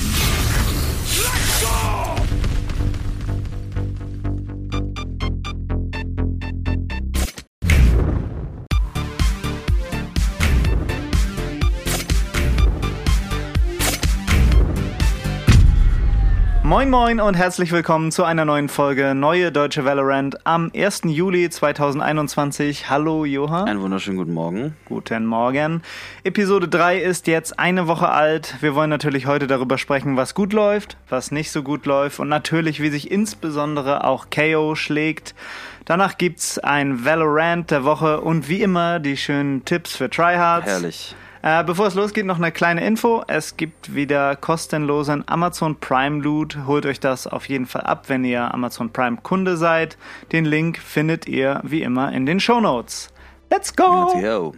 Let's go! Moin Moin und herzlich willkommen zu einer neuen Folge Neue Deutsche Valorant am 1. Juli 2021. Hallo Johann. Einen wunderschönen guten Morgen. Guten Morgen. Episode 3 ist jetzt eine Woche alt. Wir wollen natürlich heute darüber sprechen, was gut läuft, was nicht so gut läuft und natürlich, wie sich insbesondere auch KO schlägt. Danach gibt's ein Valorant der Woche und wie immer die schönen Tipps für Tryhards. Herrlich. Äh, bevor es losgeht, noch eine kleine Info. Es gibt wieder kostenlosen Amazon Prime Loot. Holt euch das auf jeden Fall ab, wenn ihr Amazon Prime Kunde seid. Den Link findet ihr wie immer in den Show Notes. Let's go! Let's go.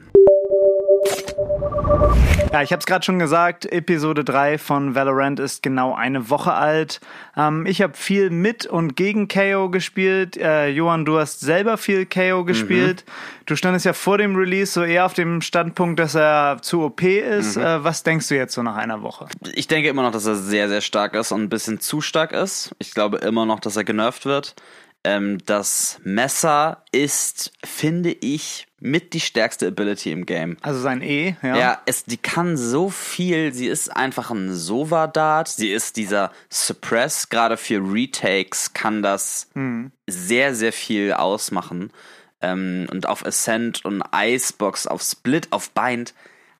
Ja, ich habe es gerade schon gesagt, Episode 3 von Valorant ist genau eine Woche alt. Ähm, ich habe viel mit und gegen KO gespielt. Äh, Johann, du hast selber viel KO gespielt. Mhm. Du standest ja vor dem Release so eher auf dem Standpunkt, dass er zu OP ist. Mhm. Äh, was denkst du jetzt so nach einer Woche? Ich denke immer noch, dass er sehr, sehr stark ist und ein bisschen zu stark ist. Ich glaube immer noch, dass er genervt wird. Ähm, das Messer ist, finde ich, mit die stärkste Ability im Game. Also sein E, ja. Ja, es, die kann so viel. Sie ist einfach ein Sova-Dart. Sie ist dieser Suppress. Gerade für Retakes kann das mhm. sehr, sehr viel ausmachen. Ähm, und auf Ascent und Icebox, auf Split, auf Bind,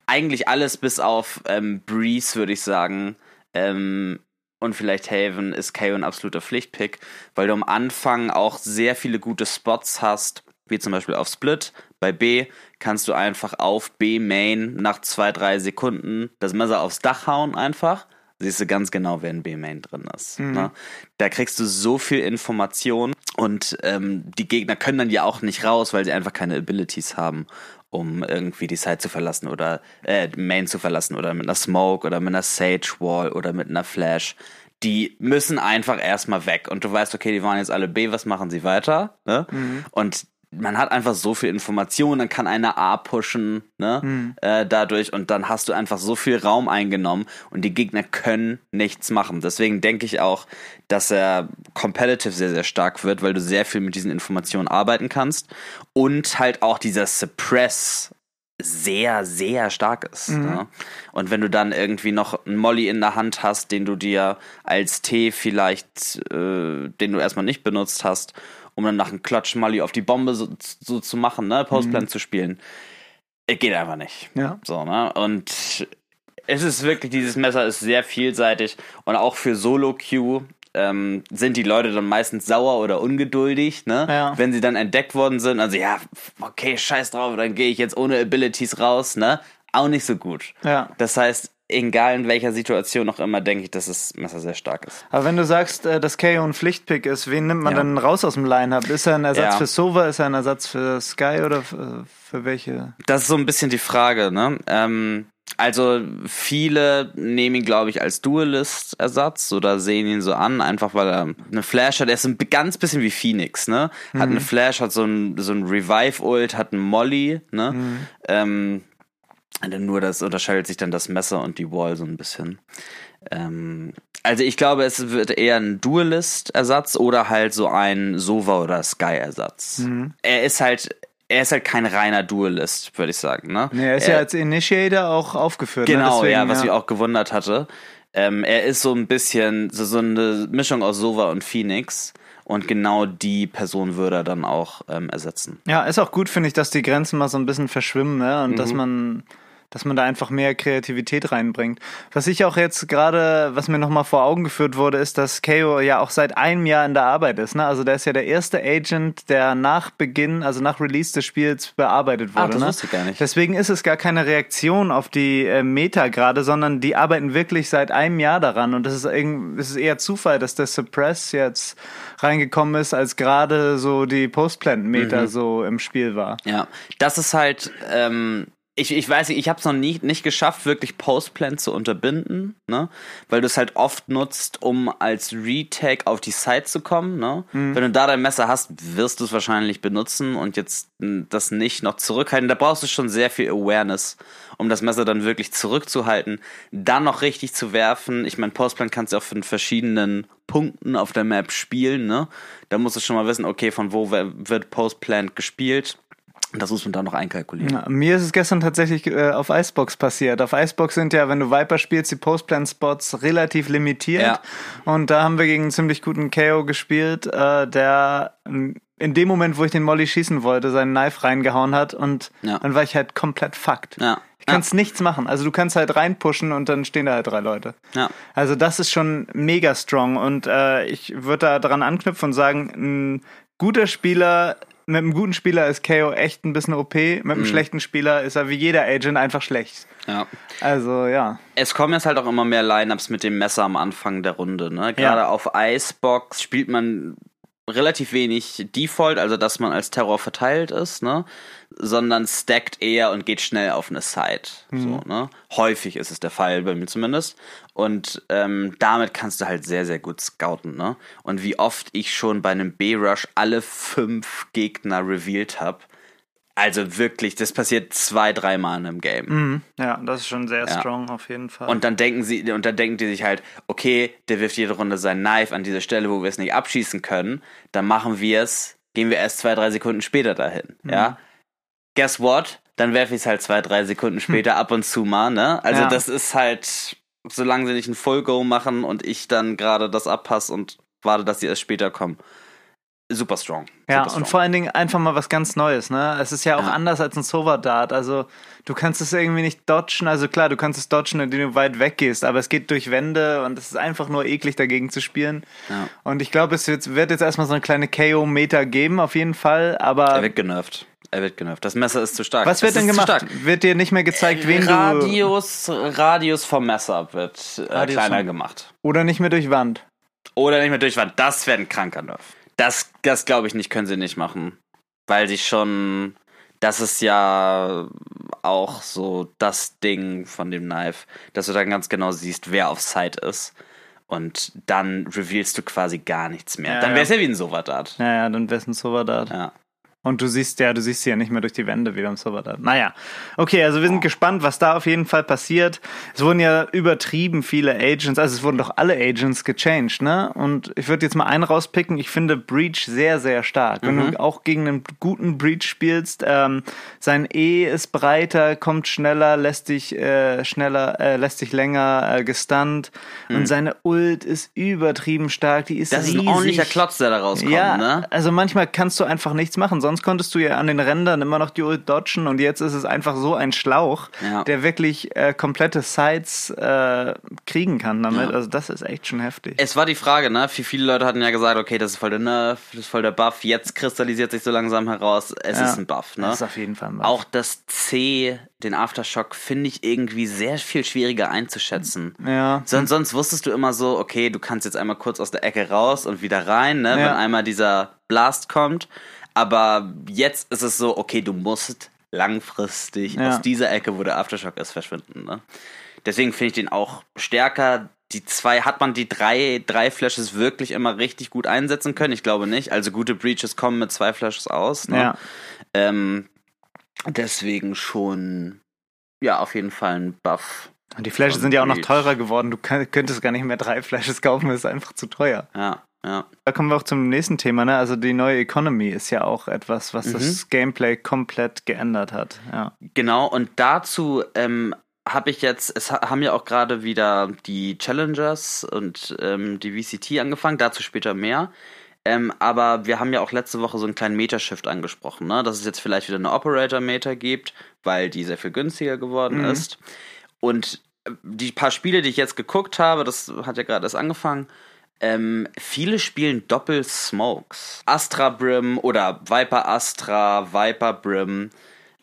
eigentlich alles bis auf ähm, Breeze, würde ich sagen. Ähm, und vielleicht Haven ist KO ein absoluter Pflichtpick, weil du am Anfang auch sehr viele gute Spots hast, wie zum Beispiel auf Split. Bei B kannst du einfach auf B Main nach zwei, drei Sekunden das Messer aufs Dach hauen einfach. Siehst du ganz genau, wer in B Main drin ist. Mhm. Ne? Da kriegst du so viel Information und ähm, die Gegner können dann ja auch nicht raus, weil sie einfach keine Abilities haben um irgendwie die Side zu verlassen oder äh, Main zu verlassen oder mit einer Smoke oder mit einer Sage Wall oder mit einer Flash. Die müssen einfach erstmal weg und du weißt, okay, die waren jetzt alle B, was machen sie weiter? Ne? Mhm. Und man hat einfach so viel Information, dann kann einer A pushen, ne, mhm. äh, dadurch und dann hast du einfach so viel Raum eingenommen und die Gegner können nichts machen. Deswegen denke ich auch, dass er competitive sehr, sehr stark wird, weil du sehr viel mit diesen Informationen arbeiten kannst und halt auch dieser Suppress sehr, sehr stark ist. Mhm. Ne? Und wenn du dann irgendwie noch einen Molly in der Hand hast, den du dir als T vielleicht, äh, den du erstmal nicht benutzt hast um dann nach einem Klatsch Mali auf die Bombe so, so zu machen, ne, Postplan mhm. zu spielen. Es geht einfach nicht. Ja. So, ne? Und es ist wirklich, dieses Messer ist sehr vielseitig und auch für Solo-Queue ähm, sind die Leute dann meistens sauer oder ungeduldig, ne? Ja. Wenn sie dann entdeckt worden sind. Also ja, okay, scheiß drauf, dann gehe ich jetzt ohne Abilities raus, ne? Auch nicht so gut. Ja. Das heißt, egal in welcher Situation noch immer, denke ich, dass das Messer sehr stark ist. Aber wenn du sagst, äh, dass KO ein Pflichtpick ist, wen nimmt man ja. dann raus aus dem Line-Up? Ist er ein Ersatz ja. für Sova, ist er ein Ersatz für Sky oder für, für welche? Das ist so ein bisschen die Frage, ne? Ähm, also viele nehmen ihn, glaube ich, als Duelist-Ersatz oder sehen ihn so an, einfach weil er eine Flash hat. Er ist ein ganz bisschen wie Phoenix, ne? Hat mhm. eine Flash, hat so ein, so ein Revive-Ult, hat einen Molly, ne? Mhm. Ähm, nur das unterscheidet sich dann das Messer und die Wall so ein bisschen. Ähm, also ich glaube, es wird eher ein Duelist-Ersatz oder halt so ein Sova- oder Sky-Ersatz. Mhm. Er ist halt er ist halt kein reiner Duelist, würde ich sagen. Ne? Nee, er ist er, ja als Initiator auch aufgeführt. Ne? Genau, ne? Deswegen, ja, was ja. mich auch gewundert hatte. Ähm, er ist so ein bisschen so, so eine Mischung aus Sova und Phoenix. Und genau die Person würde er dann auch ähm, ersetzen. Ja, ist auch gut, finde ich, dass die Grenzen mal so ein bisschen verschwimmen ne? und mhm. dass man dass man da einfach mehr Kreativität reinbringt. Was ich auch jetzt gerade, was mir nochmal vor Augen geführt wurde, ist, dass KO ja auch seit einem Jahr in der Arbeit ist. Ne? Also der ist ja der erste Agent, der nach Beginn, also nach Release des Spiels bearbeitet wurde. Ah, das ne? wusste ich gar nicht. Deswegen ist es gar keine Reaktion auf die äh, Meta gerade, sondern die arbeiten wirklich seit einem Jahr daran. Und das ist, es ist eher Zufall, dass der Suppress jetzt reingekommen ist, als gerade so die Postplant-Meta mhm. so im Spiel war. Ja, das ist halt ähm, ich, ich weiß nicht, ich habe es noch nie, nicht geschafft, wirklich Postplan zu unterbinden, ne? Weil du es halt oft nutzt, um als Retake auf die Site zu kommen, ne? Mhm. Wenn du da dein Messer hast, wirst du es wahrscheinlich benutzen und jetzt das nicht noch zurückhalten. Da brauchst du schon sehr viel Awareness, um das Messer dann wirklich zurückzuhalten, dann noch richtig zu werfen. Ich meine, Postplan kannst du auch von verschiedenen Punkten auf der Map spielen, ne? Da musst du schon mal wissen, okay, von wo wird Postplan gespielt das muss man da noch einkalkulieren. Ja, mir ist es gestern tatsächlich äh, auf Icebox passiert. Auf Icebox sind ja, wenn du Viper spielst, die Postplan-Spots relativ limitiert. Ja. Und da haben wir gegen einen ziemlich guten KO gespielt, äh, der in dem Moment, wo ich den Molly schießen wollte, seinen Knife reingehauen hat und ja. dann war ich halt komplett fucked. Ja. Ich kannst ja. nichts machen. Also du kannst halt reinpushen und dann stehen da halt drei Leute. Ja. Also das ist schon mega strong und äh, ich würde da dran anknüpfen und sagen, ein guter Spieler mit einem guten Spieler ist KO echt ein bisschen OP, mit einem mhm. schlechten Spieler ist er wie jeder Agent einfach schlecht. Ja. Also, ja. Es kommen jetzt halt auch immer mehr Lineups mit dem Messer am Anfang der Runde, ne? Gerade ja. auf Icebox spielt man relativ wenig Default, also dass man als Terror verteilt ist, ne? Sondern stackt eher und geht schnell auf eine Side. Mhm. So, ne? Häufig ist es der Fall, bei mir zumindest. Und ähm, damit kannst du halt sehr, sehr gut scouten, ne? Und wie oft ich schon bei einem B-Rush alle fünf Gegner revealed habe also wirklich, das passiert zwei, dreimal in einem Game. Mhm. Ja, das ist schon sehr ja. strong auf jeden Fall. Und dann denken sie, und dann denken die sich halt, okay, der wirft jede Runde sein Knife an diese Stelle, wo wir es nicht abschießen können. Dann machen wir es, gehen wir erst zwei, drei Sekunden später dahin. Mhm. Ja. Guess what? Dann werfe ich es halt zwei, drei Sekunden später ab und zu mal, ne? Also ja. das ist halt, solange sie nicht ein Full Go machen und ich dann gerade das abpasse und warte, dass sie erst später kommen super strong. Ja, super und vor allen Dingen einfach mal was ganz Neues, ne? Es ist ja auch ja. anders als ein Silver Dart. Also du kannst es irgendwie nicht dodgen. Also klar, du kannst es dodgen, indem du weit weggehst, aber es geht durch Wände und es ist einfach nur eklig dagegen zu spielen. Ja. Und ich glaube, es wird, wird jetzt erstmal so eine kleine KO-Meter geben, auf jeden Fall, aber. Er wird genervt. Er wird genervt. Das Messer ist zu stark. Was wird es denn gemacht? Wird dir nicht mehr gezeigt, wen Radius, du... Radius vom Messer wird äh, kleiner vom... gemacht. Oder nicht mehr durch Wand. Oder nicht mehr durch Wand. Das wäre ein kranker Nerv. Das, das glaube ich nicht, können sie nicht machen. Weil sie schon, das ist ja auch so das Ding von dem Knife, dass du dann ganz genau siehst, wer auf Site ist. Und dann revealst du quasi gar nichts mehr. Ja, dann wäre es ja. ja. wie ein Sovadat. Ja, ja, dann wäre es ein Sovadat. Ja. Und du siehst ja, du siehst sie ja nicht mehr durch die Wände wie beim Server. Naja, okay, also wir sind gespannt, was da auf jeden Fall passiert. Es wurden ja übertrieben viele Agents, also es wurden doch alle Agents gechanged, ne? Und ich würde jetzt mal einen rauspicken. Ich finde Breach sehr, sehr stark. Wenn mhm. du auch gegen einen guten Breach spielst, ähm, sein E ist breiter, kommt schneller, lässt dich äh, schneller, äh, lässt dich länger äh, gestunt mhm. und seine Ult ist übertrieben stark. Die ist das riesig. ist ein ordentlicher Klotz, der da rauskommt, ja, ne? Also manchmal kannst du einfach nichts machen sonst konntest du ja an den Rändern immer noch die Ult dodgen und jetzt ist es einfach so ein Schlauch, ja. der wirklich äh, komplette Sides äh, kriegen kann damit. Ja. Also das ist echt schon heftig. Es war die Frage, ne? Viele Leute hatten ja gesagt, okay, das ist voll der Nerf, das ist voll der Buff. Jetzt kristallisiert sich so langsam heraus, es ja. ist ein Buff, ne? Das ist auf jeden Fall ein Buff. Auch das C, den Aftershock, finde ich irgendwie sehr viel schwieriger einzuschätzen. Ja. Sonst, sonst wusstest du immer so, okay, du kannst jetzt einmal kurz aus der Ecke raus und wieder rein, ne? Wenn einmal dieser Blast kommt. Aber jetzt ist es so, okay, du musst langfristig ja. aus dieser Ecke, wo der Aftershock ist, verschwinden. Ne? Deswegen finde ich den auch stärker. Die zwei, hat man die drei, drei Flashes wirklich immer richtig gut einsetzen können? Ich glaube nicht. Also gute Breaches kommen mit zwei Flashes aus. Ne? Ja. Ähm, deswegen schon, ja, auf jeden Fall ein Buff. Und die Flashes sind ja auch noch teurer geworden. Du könntest gar nicht mehr drei Flashes kaufen, das ist einfach zu teuer. Ja. Ja. Da kommen wir auch zum nächsten Thema, ne? Also die neue Economy ist ja auch etwas, was mhm. das Gameplay komplett geändert hat. Ja. Genau, und dazu ähm, habe ich jetzt, es haben ja auch gerade wieder die Challengers und ähm, die VCT angefangen, dazu später mehr. Ähm, aber wir haben ja auch letzte Woche so einen kleinen Metashift angesprochen, ne? dass es jetzt vielleicht wieder eine Operator-Meter gibt, weil die sehr viel günstiger geworden mhm. ist. Und äh, die paar Spiele, die ich jetzt geguckt habe, das hat ja gerade erst angefangen, ähm, viele spielen Doppel-Smokes. Astra Brim oder Viper Astra, Viper Brim.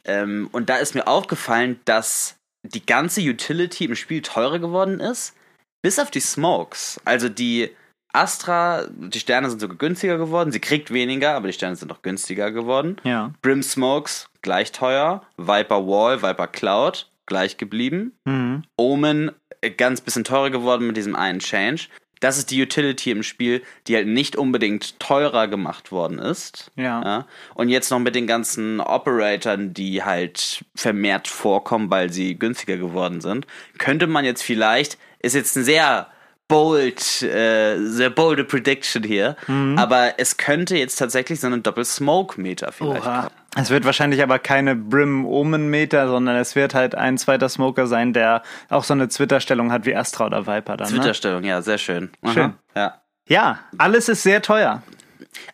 Ähm, und da ist mir aufgefallen, dass die ganze Utility im Spiel teurer geworden ist, bis auf die Smokes. Also die Astra, die Sterne sind sogar günstiger geworden. Sie kriegt weniger, aber die Sterne sind auch günstiger geworden. Ja. Brim Smokes gleich teuer. Viper Wall, Viper Cloud gleich geblieben. Mhm. Omen äh, ganz bisschen teurer geworden mit diesem einen Change. Das ist die Utility im Spiel, die halt nicht unbedingt teurer gemacht worden ist. Ja. Und jetzt noch mit den ganzen Operatoren, die halt vermehrt vorkommen, weil sie günstiger geworden sind, könnte man jetzt vielleicht, ist jetzt ein sehr bold, äh, sehr bolde Prediction hier, Mhm. aber es könnte jetzt tatsächlich so einen Doppel-Smoke-Meter vielleicht Oha. kommen. Es wird wahrscheinlich aber keine Brim-Omen-Meter, sondern es wird halt ein zweiter Smoker sein, der auch so eine Twitter-Stellung hat wie Astra oder Viper dann. Ne? Twitter-Stellung, ja, sehr schön. Aha. Schön. Ja. Ja, alles ist sehr teuer.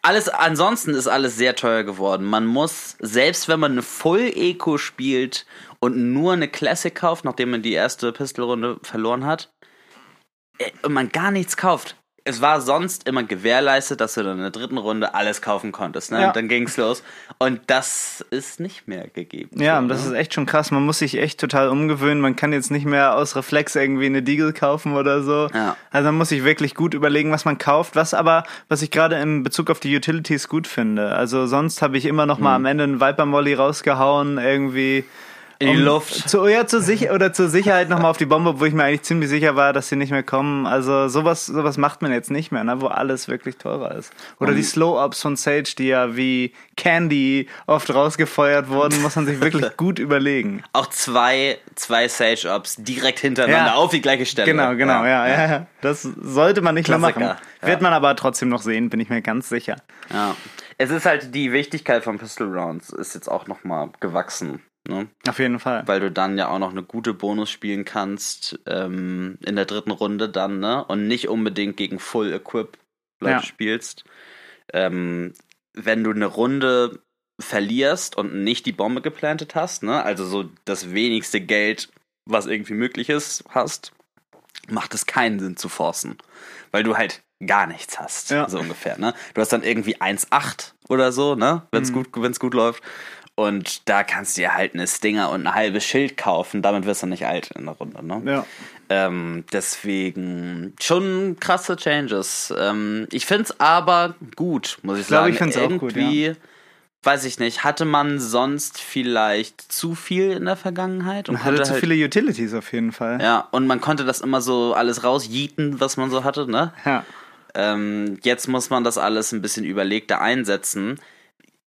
Alles, ansonsten ist alles sehr teuer geworden. Man muss, selbst wenn man eine Full Eco spielt und nur eine Classic kauft, nachdem man die erste Pistolrunde verloren hat, und man gar nichts kauft. Es war sonst immer gewährleistet, dass du dann in der dritten Runde alles kaufen konntest. Ne? Ja. Und dann ging's los. Und das ist nicht mehr gegeben. Ja, und das ne? ist echt schon krass. Man muss sich echt total umgewöhnen. Man kann jetzt nicht mehr aus Reflex irgendwie eine Deagle kaufen oder so. Ja. Also man muss sich wirklich gut überlegen, was man kauft. Was aber, was ich gerade in Bezug auf die Utilities gut finde. Also sonst habe ich immer noch Mhm. mal am Ende einen Viper Molly rausgehauen, irgendwie. In die um Luft. Zu, ja, zur Sicher oder zur Sicherheit nochmal auf die Bombe, wo ich mir eigentlich ziemlich sicher war, dass sie nicht mehr kommen. Also sowas, sowas macht man jetzt nicht mehr, ne? wo alles wirklich teurer ist. Oder Um die Slow-Ups von Sage, die ja wie Candy oft rausgefeuert wurden, muss man sich wirklich gut überlegen. Auch zwei, zwei Sage-Ups direkt hintereinander Ja. auf die gleiche Stelle. Genau, genau, ja, ja. ja. Das sollte man nicht mehr Klassiker, machen. ja. Wird man aber trotzdem noch sehen, bin ich mir ganz sicher. Ja. Es ist halt die Wichtigkeit von Pistol Rounds ist jetzt auch nochmal gewachsen. Ne? Auf jeden Fall. Weil du dann ja auch noch eine gute Bonus spielen kannst ähm, in der dritten Runde dann, ne? Und nicht unbedingt gegen Full Equip Leute Ja. spielst. Ähm, wenn du eine Runde verlierst und nicht die Bombe geplantet hast, ne? Also so das wenigste Geld, was irgendwie möglich ist, hast, macht es keinen Sinn zu forcen. Weil du halt gar nichts hast, Ja. so ungefähr, ne? Du hast dann irgendwie 1,8 oder so, ne? Wenn es Mhm. gut, wenn's gut läuft. Und da kannst du dir halt eine Stinger und ein halbes Schild kaufen. Damit wirst du nicht alt in der Runde, ne? Ja. Ähm, deswegen schon krasse Changes. Ähm, ich find's aber gut, muss ich, Ich glaube, sagen. ich find's auch gut, Irgendwie, weiß ich nicht, hatte man sonst vielleicht zu viel in der Vergangenheit? Und Man hatte zu halt, viele Utilities auf jeden Fall. Ja, und man konnte das immer so alles rausjieten, was man so hatte, ne? Ja. Ähm, jetzt muss man das alles ein bisschen überlegter einsetzen.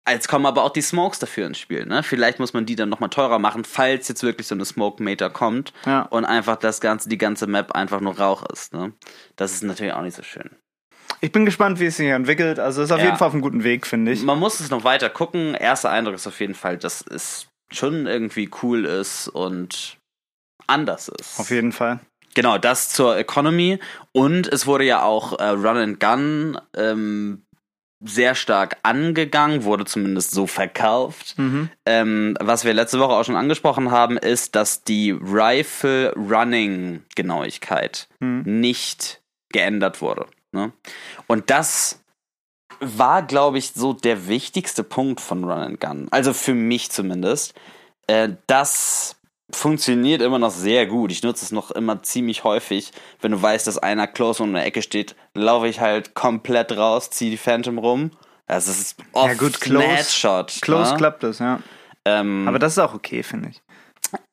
Jetzt kommen aber auch die Smokes dafür ins Spiel. Ne? Vielleicht muss man die dann nochmal teurer machen, falls jetzt wirklich so eine Smoke-Meter kommt Ja. und einfach das ganze, die ganze Map einfach nur Rauch ist. Ne? Das ist natürlich auch nicht so schön. Ich bin gespannt, wie es sich entwickelt. Also ist auf Ja. jeden Fall auf einem guten Weg, finde ich. Man muss es noch weiter gucken. Erster Eindruck ist auf jeden Fall, dass es schon irgendwie cool ist und anders ist. Auf jeden Fall. Genau, das zur Economy. Und es wurde ja auch äh, Run and Gun ähm, sehr stark angegangen, wurde zumindest so verkauft. Mhm. Ähm, was wir letzte Woche auch schon angesprochen haben, ist, dass die Rifle Running Genauigkeit Mhm. nicht geändert wurde. Ne? Und das war, glaube ich, so der wichtigste Punkt von Run and Gun. Also für mich zumindest. Äh, das funktioniert immer noch sehr gut. Ich nutze es noch immer ziemlich häufig. Wenn du weißt, dass einer close um eine Ecke steht, laufe ich halt komplett raus, ziehe die Phantom rum. Also es ist oft Ja, gut, ein close- Headshot. Close ne? klappt es, ja. Ähm, Aber das ist auch okay, finde ich.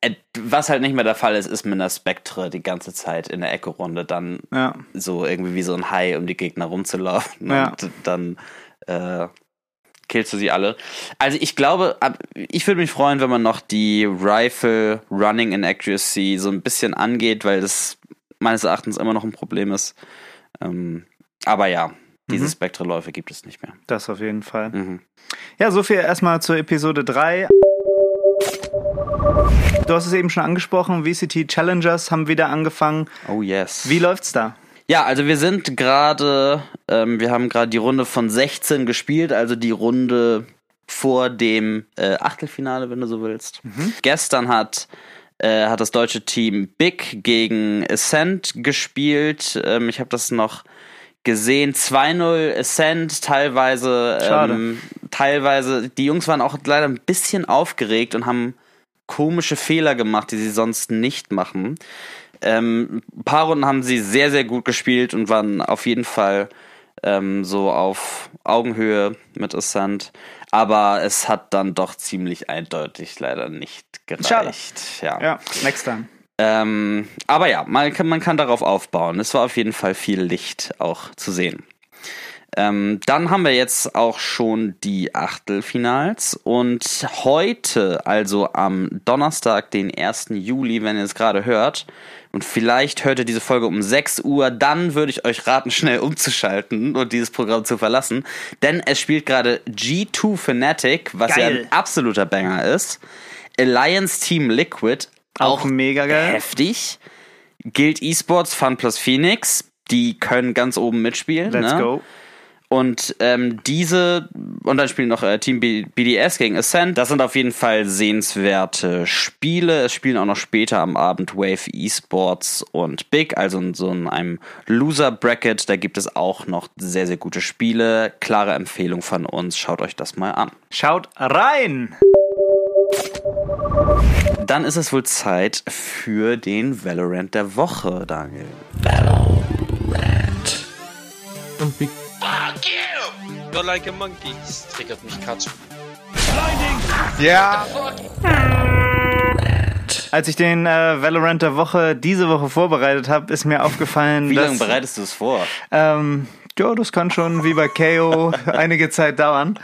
äh, was halt nicht mehr der Fall ist, ist mit einer Spectre die ganze Zeit in der Ecke-Runde dann Ja. so irgendwie wie so ein Hai um die Gegner rumzulaufen. Ja. Und dann äh, killst du sie alle. Also ich glaube, ich würde mich freuen, wenn man noch die Rifle Running in Accuracy so ein bisschen angeht, weil das meines Erachtens immer noch ein Problem ist. Ähm, aber ja, diese Mhm. Spectre-Läufe gibt es nicht mehr. Das auf jeden Fall. Mhm. Ja, so viel erstmal zur Episode 3. Du hast es eben schon angesprochen, VCT Challengers haben wieder angefangen. Oh yes. Wie läuft's da? Ja, also wir sind gerade, ähm, wir haben gerade die Runde von 16 gespielt, also die Runde vor dem äh, Achtelfinale, wenn du so willst. Gestern hat, äh, hat das deutsche Team Big gegen Ascent gespielt. Ähm, ich habe das noch gesehen. 2-0 Ascent, teilweise, ähm, teilweise, die Jungs waren auch leider ein bisschen aufgeregt und haben komische Fehler gemacht, die sie sonst nicht machen. Ähm, ein paar Runden haben sie sehr, sehr gut gespielt und waren auf jeden Fall ähm, so auf Augenhöhe mit Ascent. Aber es hat dann doch ziemlich eindeutig leider nicht gereicht. Schade. Ja. Ja, next time. Ähm, aber ja, man kann, man kann darauf aufbauen. Es war auf jeden Fall viel Licht auch zu sehen. Ähm, dann haben wir jetzt auch schon die Achtelfinals und heute, also am Donnerstag, den 1. Juli, wenn ihr es gerade hört, und vielleicht hört ihr diese Folge um 6 Uhr, dann würde ich euch raten, schnell umzuschalten und dieses Programm zu verlassen, denn es spielt gerade G2 Fnatic, was ja Geil. ein absoluter Banger ist, Alliance Team Liquid, Auch mega geil. heftig, Guild Esports, Fun Plus Phoenix, die können ganz oben mitspielen. Let's ne? go. Und ähm, diese, und dann spielen noch äh, Team B BDS gegen Ascent. Das sind auf jeden Fall sehenswerte Spiele. Es spielen auch noch später am Abend Wave Esports und Big, also in so in einem Loser-Bracket. Da gibt es auch noch sehr, sehr gute Spiele. Klare Empfehlung von uns. Schaut euch das mal an. Schaut rein! Dann ist es wohl Zeit für den Valorant der Woche, Daniel. Und wie Fuck you! You're like a monkey. Das triggert mich gerade so. Ja. Als ich den äh, Valorant der Woche diese Woche vorbereitet habe, ist mir aufgefallen, Wie dass lange bereitest du es vor? Ähm, ja, das kann schon wie bei KO einige Zeit dauern.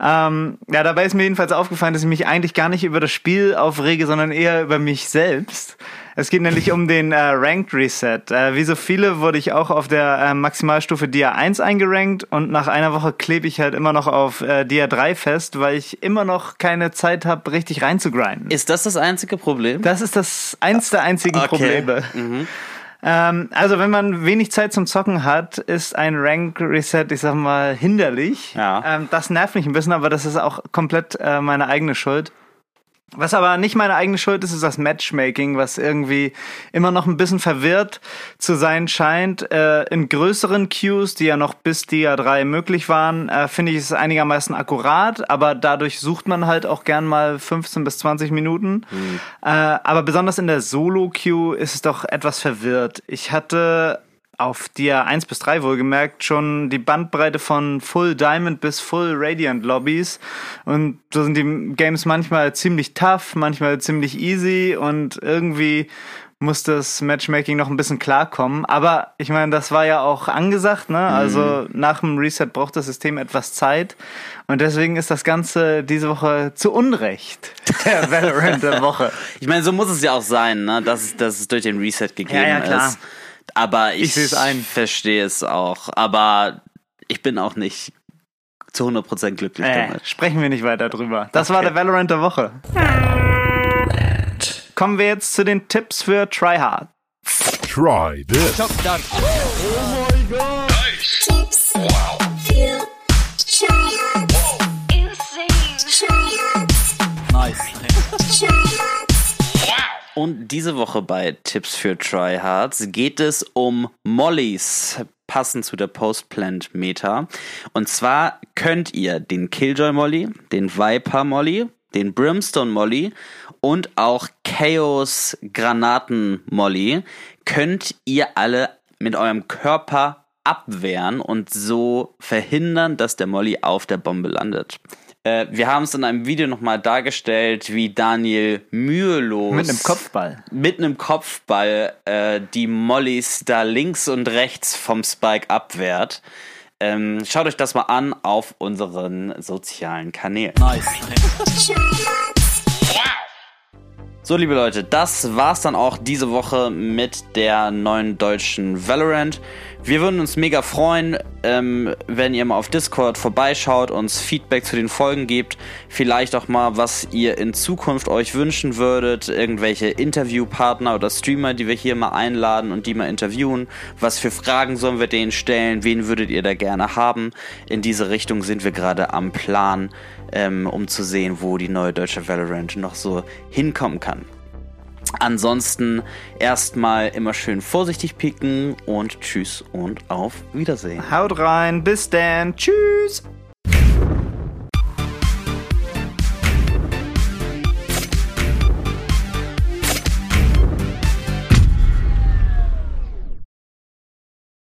Ähm, ja, dabei ist mir jedenfalls aufgefallen, dass ich mich eigentlich gar nicht über das Spiel aufrege, sondern eher über mich selbst. Es geht nämlich um den äh, Ranked Reset. Äh, wie so viele wurde ich auch auf der äh, Maximalstufe Dia 1 eingerankt und nach einer Woche klebe ich halt immer noch auf äh, Dia 3 fest, weil ich immer noch keine Zeit habe, richtig reinzugrinden. Ist das das einzige Problem? Das ist das eins der einzigen Okay. Probleme. Ähm, also wenn man wenig Zeit zum Zocken hat, ist ein Rank Reset, ich sag mal, hinderlich. Ja. Ähm, das nervt mich ein bisschen, aber das ist auch komplett äh, meine eigene Schuld. Was aber nicht meine eigene Schuld ist, ist das Matchmaking, was irgendwie immer noch ein bisschen verwirrt zu sein scheint. Äh, in größeren Queues, die ja noch bis Dia 3 möglich waren, äh, finde ich es einigermaßen akkurat, aber dadurch sucht man halt auch gern mal 15 bis 20 Minuten. Äh, aber besonders in der Solo-Queue ist es doch etwas verwirrt. Ich hatte auf Dia 1 bis 3 wohlgemerkt schon die Bandbreite von Full Diamond bis Full Radiant Lobbys. Und so sind die Games manchmal ziemlich tough, manchmal ziemlich easy und irgendwie muss das Matchmaking noch ein bisschen klarkommen. Aber ich meine, das war ja auch angesagt, ne? Also nach dem Reset braucht das System etwas Zeit. Und deswegen ist das Ganze diese Woche zu Unrecht der Valorant der Woche. Ich meine, so muss es ja auch sein, ne? dass, es- dass es durch den Reset gegeben Ja, ja, klar. ist. Aber ich, Ich verstehe es auch. Aber ich bin auch nicht zu 100% glücklich Äh, damit. sprechen wir nicht weiter drüber. Das war Okay. der Valorant der Woche. Kommen wir jetzt zu den Tipps für Tryhard. Try this. Tips. Für Und diese Woche bei Tipps für Tryhards geht es um Mollys, passend zu der Postplant Meta. Und zwar könnt ihr den Killjoy Molly, den Viper Molly, den Brimstone Molly und auch Chaos Granaten Molly könnt ihr alle mit eurem Körper abwehren und so verhindern, dass der Molly auf der Bombe landet. Äh, wir haben es in einem Video nochmal dargestellt, wie Daniel mühelos Mit einem Kopfball. mit einem Kopfball äh, die Mollys da links und rechts vom Spike abwehrt. Ähm, schaut euch das mal an auf unseren sozialen Kanälen. So, liebe Leute, das war's dann auch diese Woche mit der neuen deutschen Valorant. Wir würden uns mega freuen, ähm, wenn ihr mal auf Discord vorbeischaut, uns Feedback zu den Folgen gebt, vielleicht auch mal, was ihr in Zukunft euch wünschen würdet, irgendwelche Interviewpartner oder Streamer, die wir hier mal einladen und die mal interviewen. Was für Fragen sollen wir denen stellen? Wen würdet ihr da gerne haben? In diese Richtung sind wir gerade am Plan, ähm, um zu sehen, wo die neue deutsche Valorant noch so hinkommen kann. Ansonsten erstmal immer schön vorsichtig picken und tschüss und auf Wiedersehen. Haut rein, bis dann, tschüss.